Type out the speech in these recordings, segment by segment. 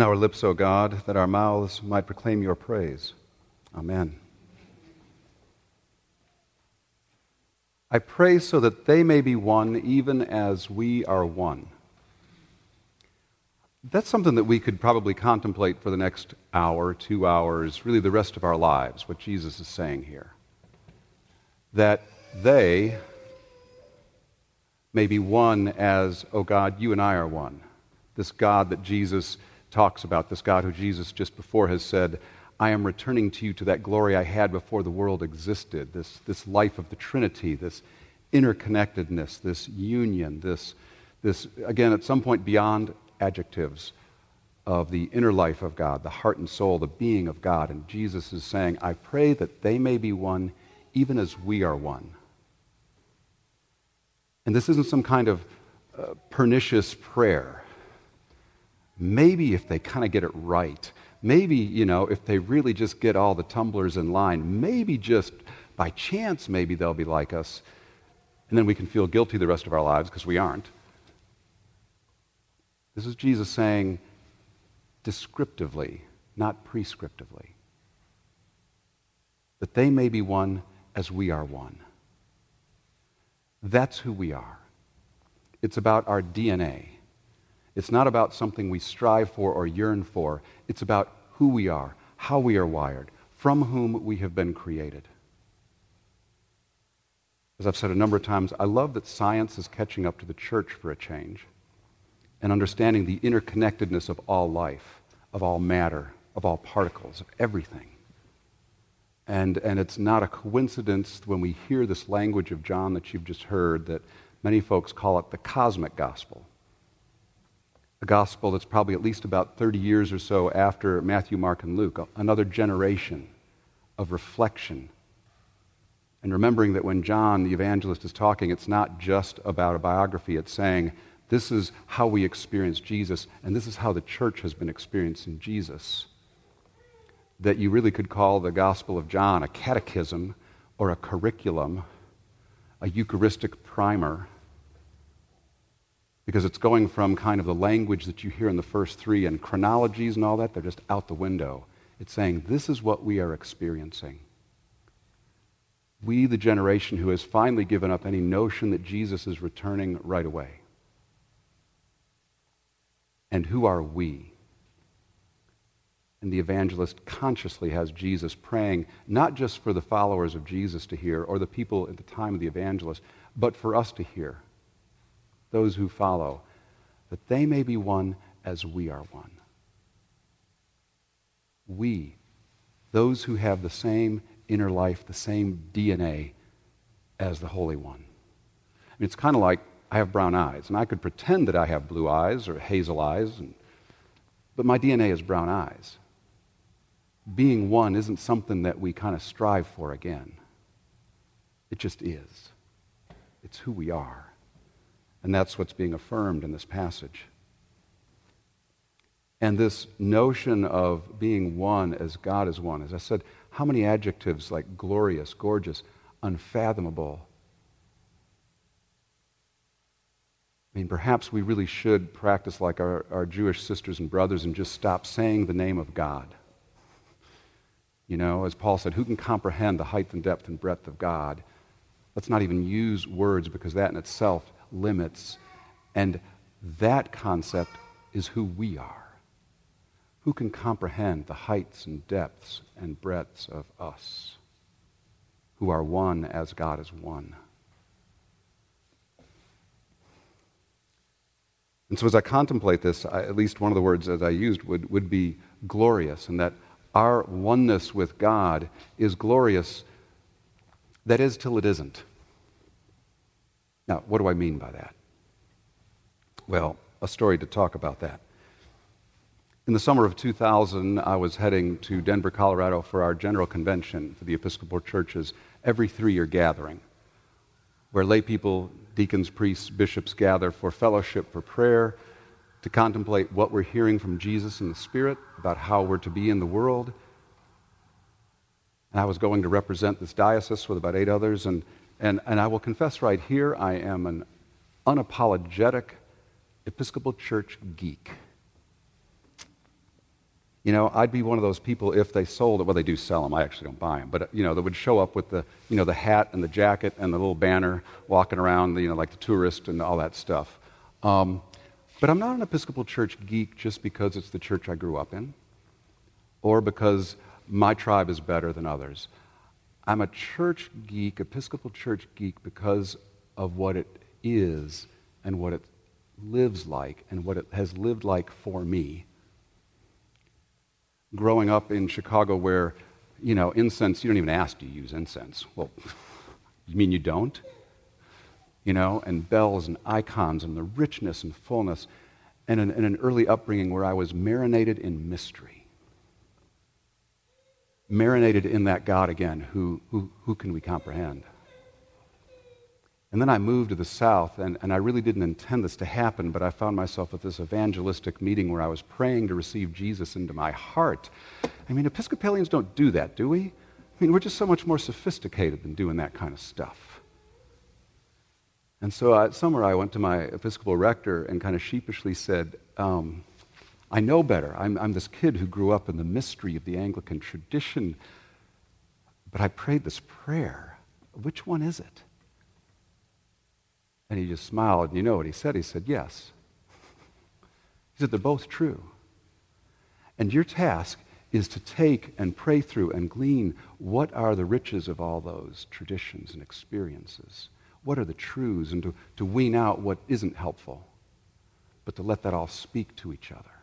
Open our lips, O God, that our mouths might proclaim your praise. Amen. I pray so that they may be one even as we are one. That's something that we could probably contemplate for the next hour, two hours, really the rest of our lives, what Jesus is saying here. That they may be one as, oh God, you and I are one. This God that Jesus talks about, this God who Jesus just before has said, I am returning to you to that glory I had before the world existed, this, this life of the Trinity, this interconnectedness, this union, this, this, again, at some point beyond adjectives of the inner life of God, the heart and soul, the being of God. And Jesus is saying, I pray that they may be one even as we are one. And this isn't some kind of uh, pernicious prayer. Maybe if they kind of get it right, maybe, you know, if they really just get all the tumblers in line, maybe just by chance, maybe they'll be like us. And then we can feel guilty the rest of our lives because we aren't. This is Jesus saying descriptively, not prescriptively, that they may be one as we are one. That's who we are. It's about our DNA. It's not about something we strive for or yearn for. It's about who we are, how we are wired, from whom we have been created. As I've said a number of times, I love that science is catching up to the church for a change and understanding the interconnectedness of all life, of all matter, of all particles, of everything. And, and it's not a coincidence when we hear this language of John that you've just heard that many folks call it the cosmic gospel. A gospel that's probably at least about 30 years or so after Matthew, Mark, and Luke, another generation of reflection. And remembering that when John, the evangelist, is talking, it's not just about a biography, it's saying, this is how we experience Jesus, and this is how the church has been experiencing Jesus. That you really could call the Gospel of John a catechism or a curriculum, a Eucharistic primer, because it's going from kind of the language that you hear in the first three and chronologies and all that, they're just out the window. It's saying, this is what we are experiencing. We, the generation who has finally given up any notion that Jesus is returning right away. And who are we? And the evangelist consciously has Jesus praying, not just for the followers of Jesus to hear or the people at the time of the evangelist, but for us to hear, those who follow, that they may be one as we are one. We, those who have the same inner life, the same DNA as the Holy One. It's kind of like I have brown eyes, and I could pretend that I have blue eyes or hazel eyes, and, but my DNA is brown eyes. Being one isn't something that we kind of strive for again. It just is. It's who we are. And that's what's being affirmed in this passage. And this notion of being one as God is one, as I said, how many adjectives like glorious, gorgeous, unfathomable, I mean, perhaps we really should practice like our, our Jewish sisters and brothers and just stop saying the name of God. You know, as Paul said, who can comprehend the height and depth and breadth of God? Let's not even use words because that in itself limits. And that concept is who we are. Who can comprehend the heights and depths and breadths of us, who are one as God is one? And so as I contemplate this, I, at least one of the words that I used would, would be glorious, and that our oneness with God is glorious. That is, till it isn't. Now, what do I mean by that? Well, a story to talk about that. In the summer of 2000, I was heading to Denver, Colorado for our general convention for the Episcopal Church's every three year gathering, where lay people deacons, priests, bishops gather for fellowship, for prayer, to contemplate what we're hearing from Jesus in the Spirit about how we're to be in the world. And I was going to represent this diocese with about eight others, and, and, and I will confess right here I am an unapologetic Episcopal Church geek. You know, I'd be one of those people if they sold it. Well, they do sell them. I actually don't buy them, but you know, they would show up with the you know the hat and the jacket and the little banner, walking around, you know, like the tourist and all that stuff. Um, but I'm not an Episcopal Church geek just because it's the church I grew up in, or because my tribe is better than others. I'm a church geek, Episcopal Church geek, because of what it is and what it lives like and what it has lived like for me growing up in Chicago where, you know, incense, you don't even ask, you use incense? Well, you mean you don't? You know, and bells and icons and the richness and fullness, and an, and an early upbringing where I was marinated in mystery. Marinated in that God again, who, who, who can we comprehend? And then I moved to the South, and, and I really didn't intend this to happen, but I found myself at this evangelistic meeting where I was praying to receive Jesus into my heart. I mean, Episcopalians don't do that, do we? I mean, we're just so much more sophisticated than doing that kind of stuff. And so uh, summer I went to my Episcopal rector and kind of sheepishly said, um, I know better. I'm, I'm this kid who grew up in the mystery of the Anglican tradition, but I prayed this prayer. Which one is it? And he just smiled. And you know what he said? He said, Yes. He said, They're both true. And your task is to take and pray through and glean what are the riches of all those traditions and experiences. What are the truths? And to, to wean out what isn't helpful, but to let that all speak to each other.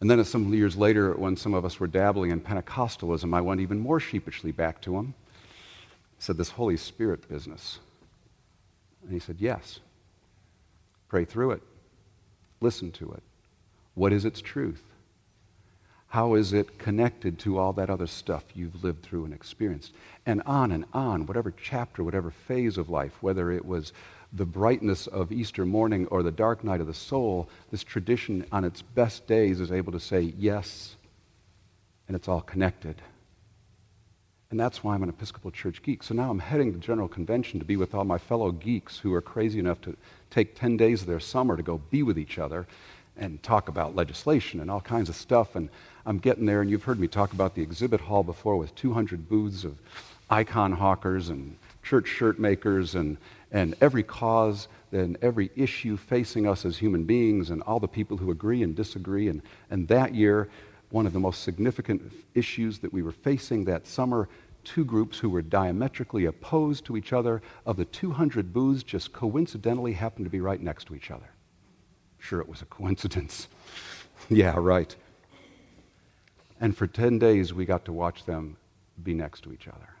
And then, some years later, when some of us were dabbling in Pentecostalism, I went even more sheepishly back to him. I said, This Holy Spirit business. And he said, Yes. Pray through it. Listen to it. What is its truth? How is it connected to all that other stuff you've lived through and experienced? And on and on, whatever chapter, whatever phase of life, whether it was the brightness of Easter morning or the dark night of the soul, this tradition on its best days is able to say yes, and it's all connected. And that's why I'm an Episcopal Church geek. So now I'm heading to the General Convention to be with all my fellow geeks who are crazy enough to take 10 days of their summer to go be with each other and talk about legislation and all kinds of stuff. And I'm getting there, and you've heard me talk about the exhibit hall before with 200 booths of icon hawkers and church shirt makers and, and every cause and every issue facing us as human beings and all the people who agree and disagree. And, and that year, one of the most significant issues that we were facing that summer two groups who were diametrically opposed to each other. Of the 200 booths, just coincidentally happened to be right next to each other. Sure, it was a coincidence. yeah, right. And for 10 days, we got to watch them be next to each other.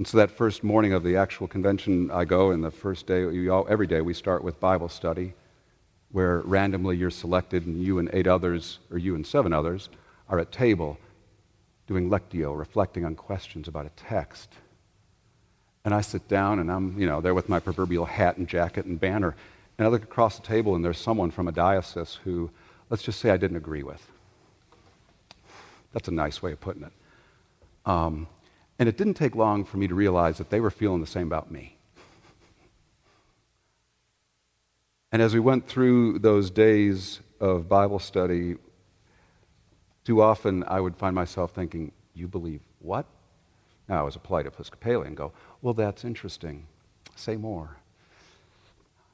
And so that first morning of the actual convention, I go, and the first day, all, every day, we start with Bible study, where randomly you're selected, and you and eight others, or you and seven others, are at table doing lectio, reflecting on questions about a text. And I sit down and I'm, you know, there with my proverbial hat and jacket and banner. And I look across the table and there's someone from a diocese who, let's just say, I didn't agree with. That's a nice way of putting it. Um, and it didn't take long for me to realize that they were feeling the same about me. And as we went through those days of Bible study, too often I would find myself thinking, You believe what? Now, I was a polite Episcopalian, go, Well, that's interesting. Say more.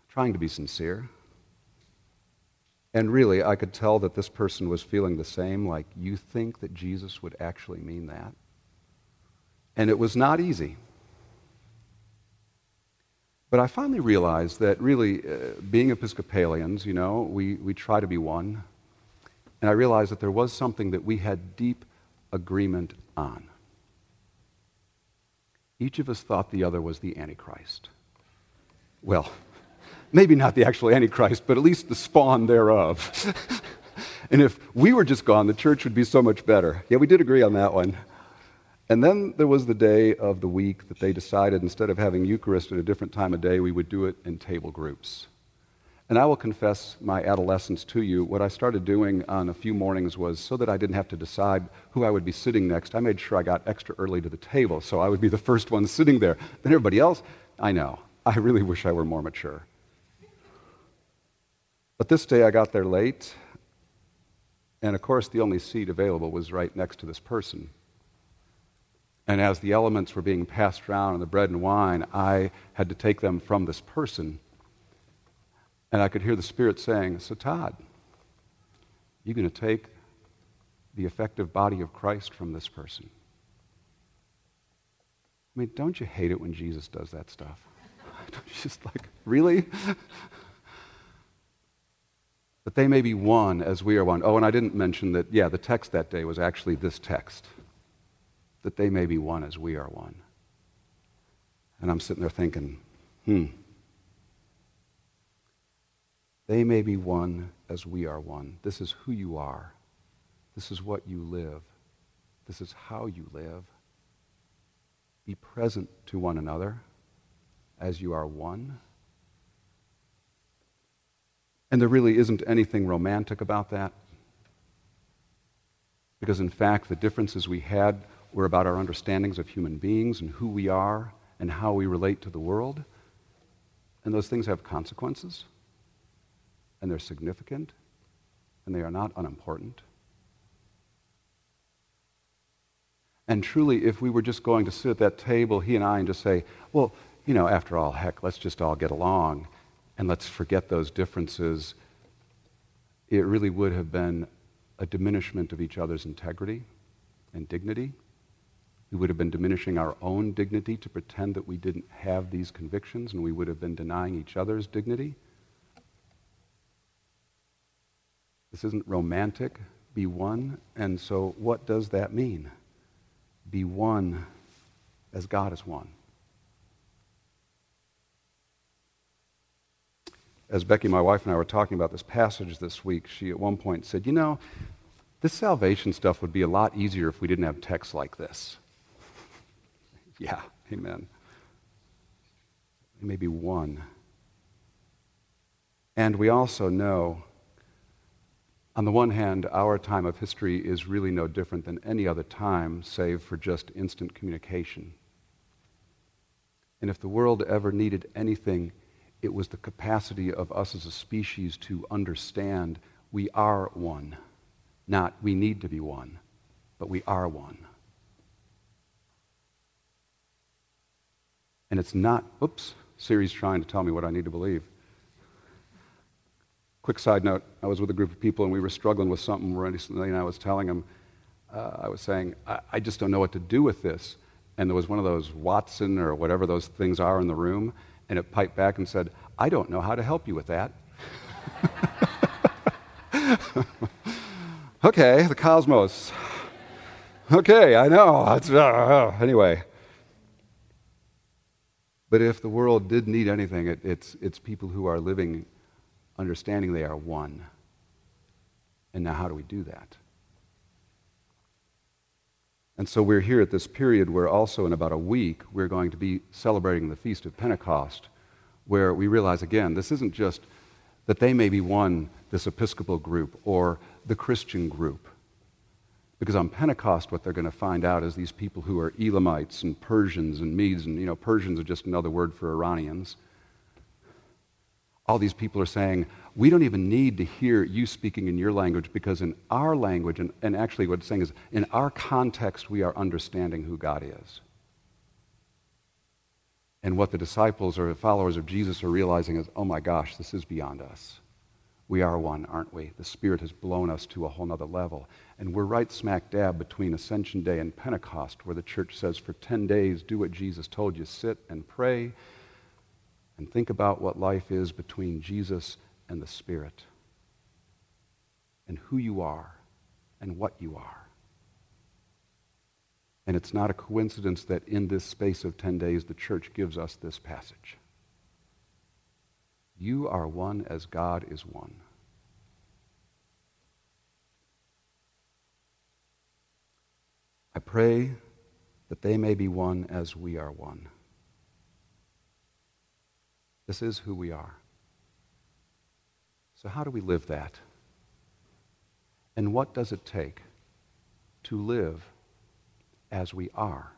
Trying to be sincere. And really, I could tell that this person was feeling the same, like, You think that Jesus would actually mean that? And it was not easy. But I finally realized that really, uh, being Episcopalians, you know, we, we try to be one. And I realized that there was something that we had deep agreement on. Each of us thought the other was the Antichrist. Well, maybe not the actual Antichrist, but at least the spawn thereof. and if we were just gone, the church would be so much better. Yeah, we did agree on that one. And then there was the day of the week that they decided instead of having Eucharist at a different time of day, we would do it in table groups. And I will confess my adolescence to you. What I started doing on a few mornings was so that I didn't have to decide who I would be sitting next, I made sure I got extra early to the table so I would be the first one sitting there. Then everybody else, I know. I really wish I were more mature. But this day I got there late, and of course, the only seat available was right next to this person. And as the elements were being passed around and the bread and wine, I had to take them from this person. And I could hear the Spirit saying, So, Todd, you going to take the effective body of Christ from this person? I mean, don't you hate it when Jesus does that stuff? Don't you just like, really? But they may be one as we are one. Oh, and I didn't mention that, yeah, the text that day was actually this text that they may be one as we are one. And I'm sitting there thinking, hmm. They may be one as we are one. This is who you are. This is what you live. This is how you live. Be present to one another as you are one. And there really isn't anything romantic about that. Because, in fact, the differences we had were about our understandings of human beings and who we are and how we relate to the world. And those things have consequences, and they're significant, and they are not unimportant. And truly, if we were just going to sit at that table, he and I, and just say, well, you know, after all, heck, let's just all get along and let's forget those differences, it really would have been a diminishment of each other's integrity and dignity. We would have been diminishing our own dignity to pretend that we didn't have these convictions, and we would have been denying each other's dignity. This isn't romantic. Be one. And so, what does that mean? Be one as God is one. as Becky, my wife, and I were talking about this passage this week, she at one point said, You know, this salvation stuff would be a lot easier if we didn't have texts like this. Yeah, amen. Maybe one. And we also know, on the one hand, our time of history is really no different than any other time, save for just instant communication. And if the world ever needed anything, it was the capacity of us as a species to understand we are one. Not we need to be one, but we are one. And it's not, oops, Siri's trying to tell me what I need to believe. Quick side note I was with a group of people and we were struggling with something recently, and I was telling them, uh, I was saying, I, I just don't know what to do with this. And there was one of those Watson or whatever those things are in the room, and it piped back and said, I don't know how to help you with that. okay, the cosmos. Okay, I know. Uh, anyway. But if the world did need anything, it, it's, it's people who are living understanding they are one. And now, how do we do that? And so we're here at this period where also in about a week we're going to be celebrating the Feast of Pentecost, where we realize again, this isn't just that they may be one, this Episcopal group or the Christian group. Because on Pentecost, what they're going to find out is these people who are Elamites and Persians and Medes, and you know, Persians are just another word for Iranians. All these people are saying, we don't even need to hear you speaking in your language because in our language, and, and actually what it's saying is, in our context, we are understanding who God is. And what the disciples or the followers of Jesus are realizing is, oh my gosh, this is beyond us. We are one, aren't we? The Spirit has blown us to a whole nother level. And we're right smack dab between Ascension Day and Pentecost, where the church says, for 10 days, do what Jesus told you sit and pray and think about what life is between Jesus and the Spirit and who you are and what you are. And it's not a coincidence that in this space of 10 days, the church gives us this passage. You are one as God is one. I pray that they may be one as we are one. This is who we are. So, how do we live that? And what does it take to live as we are?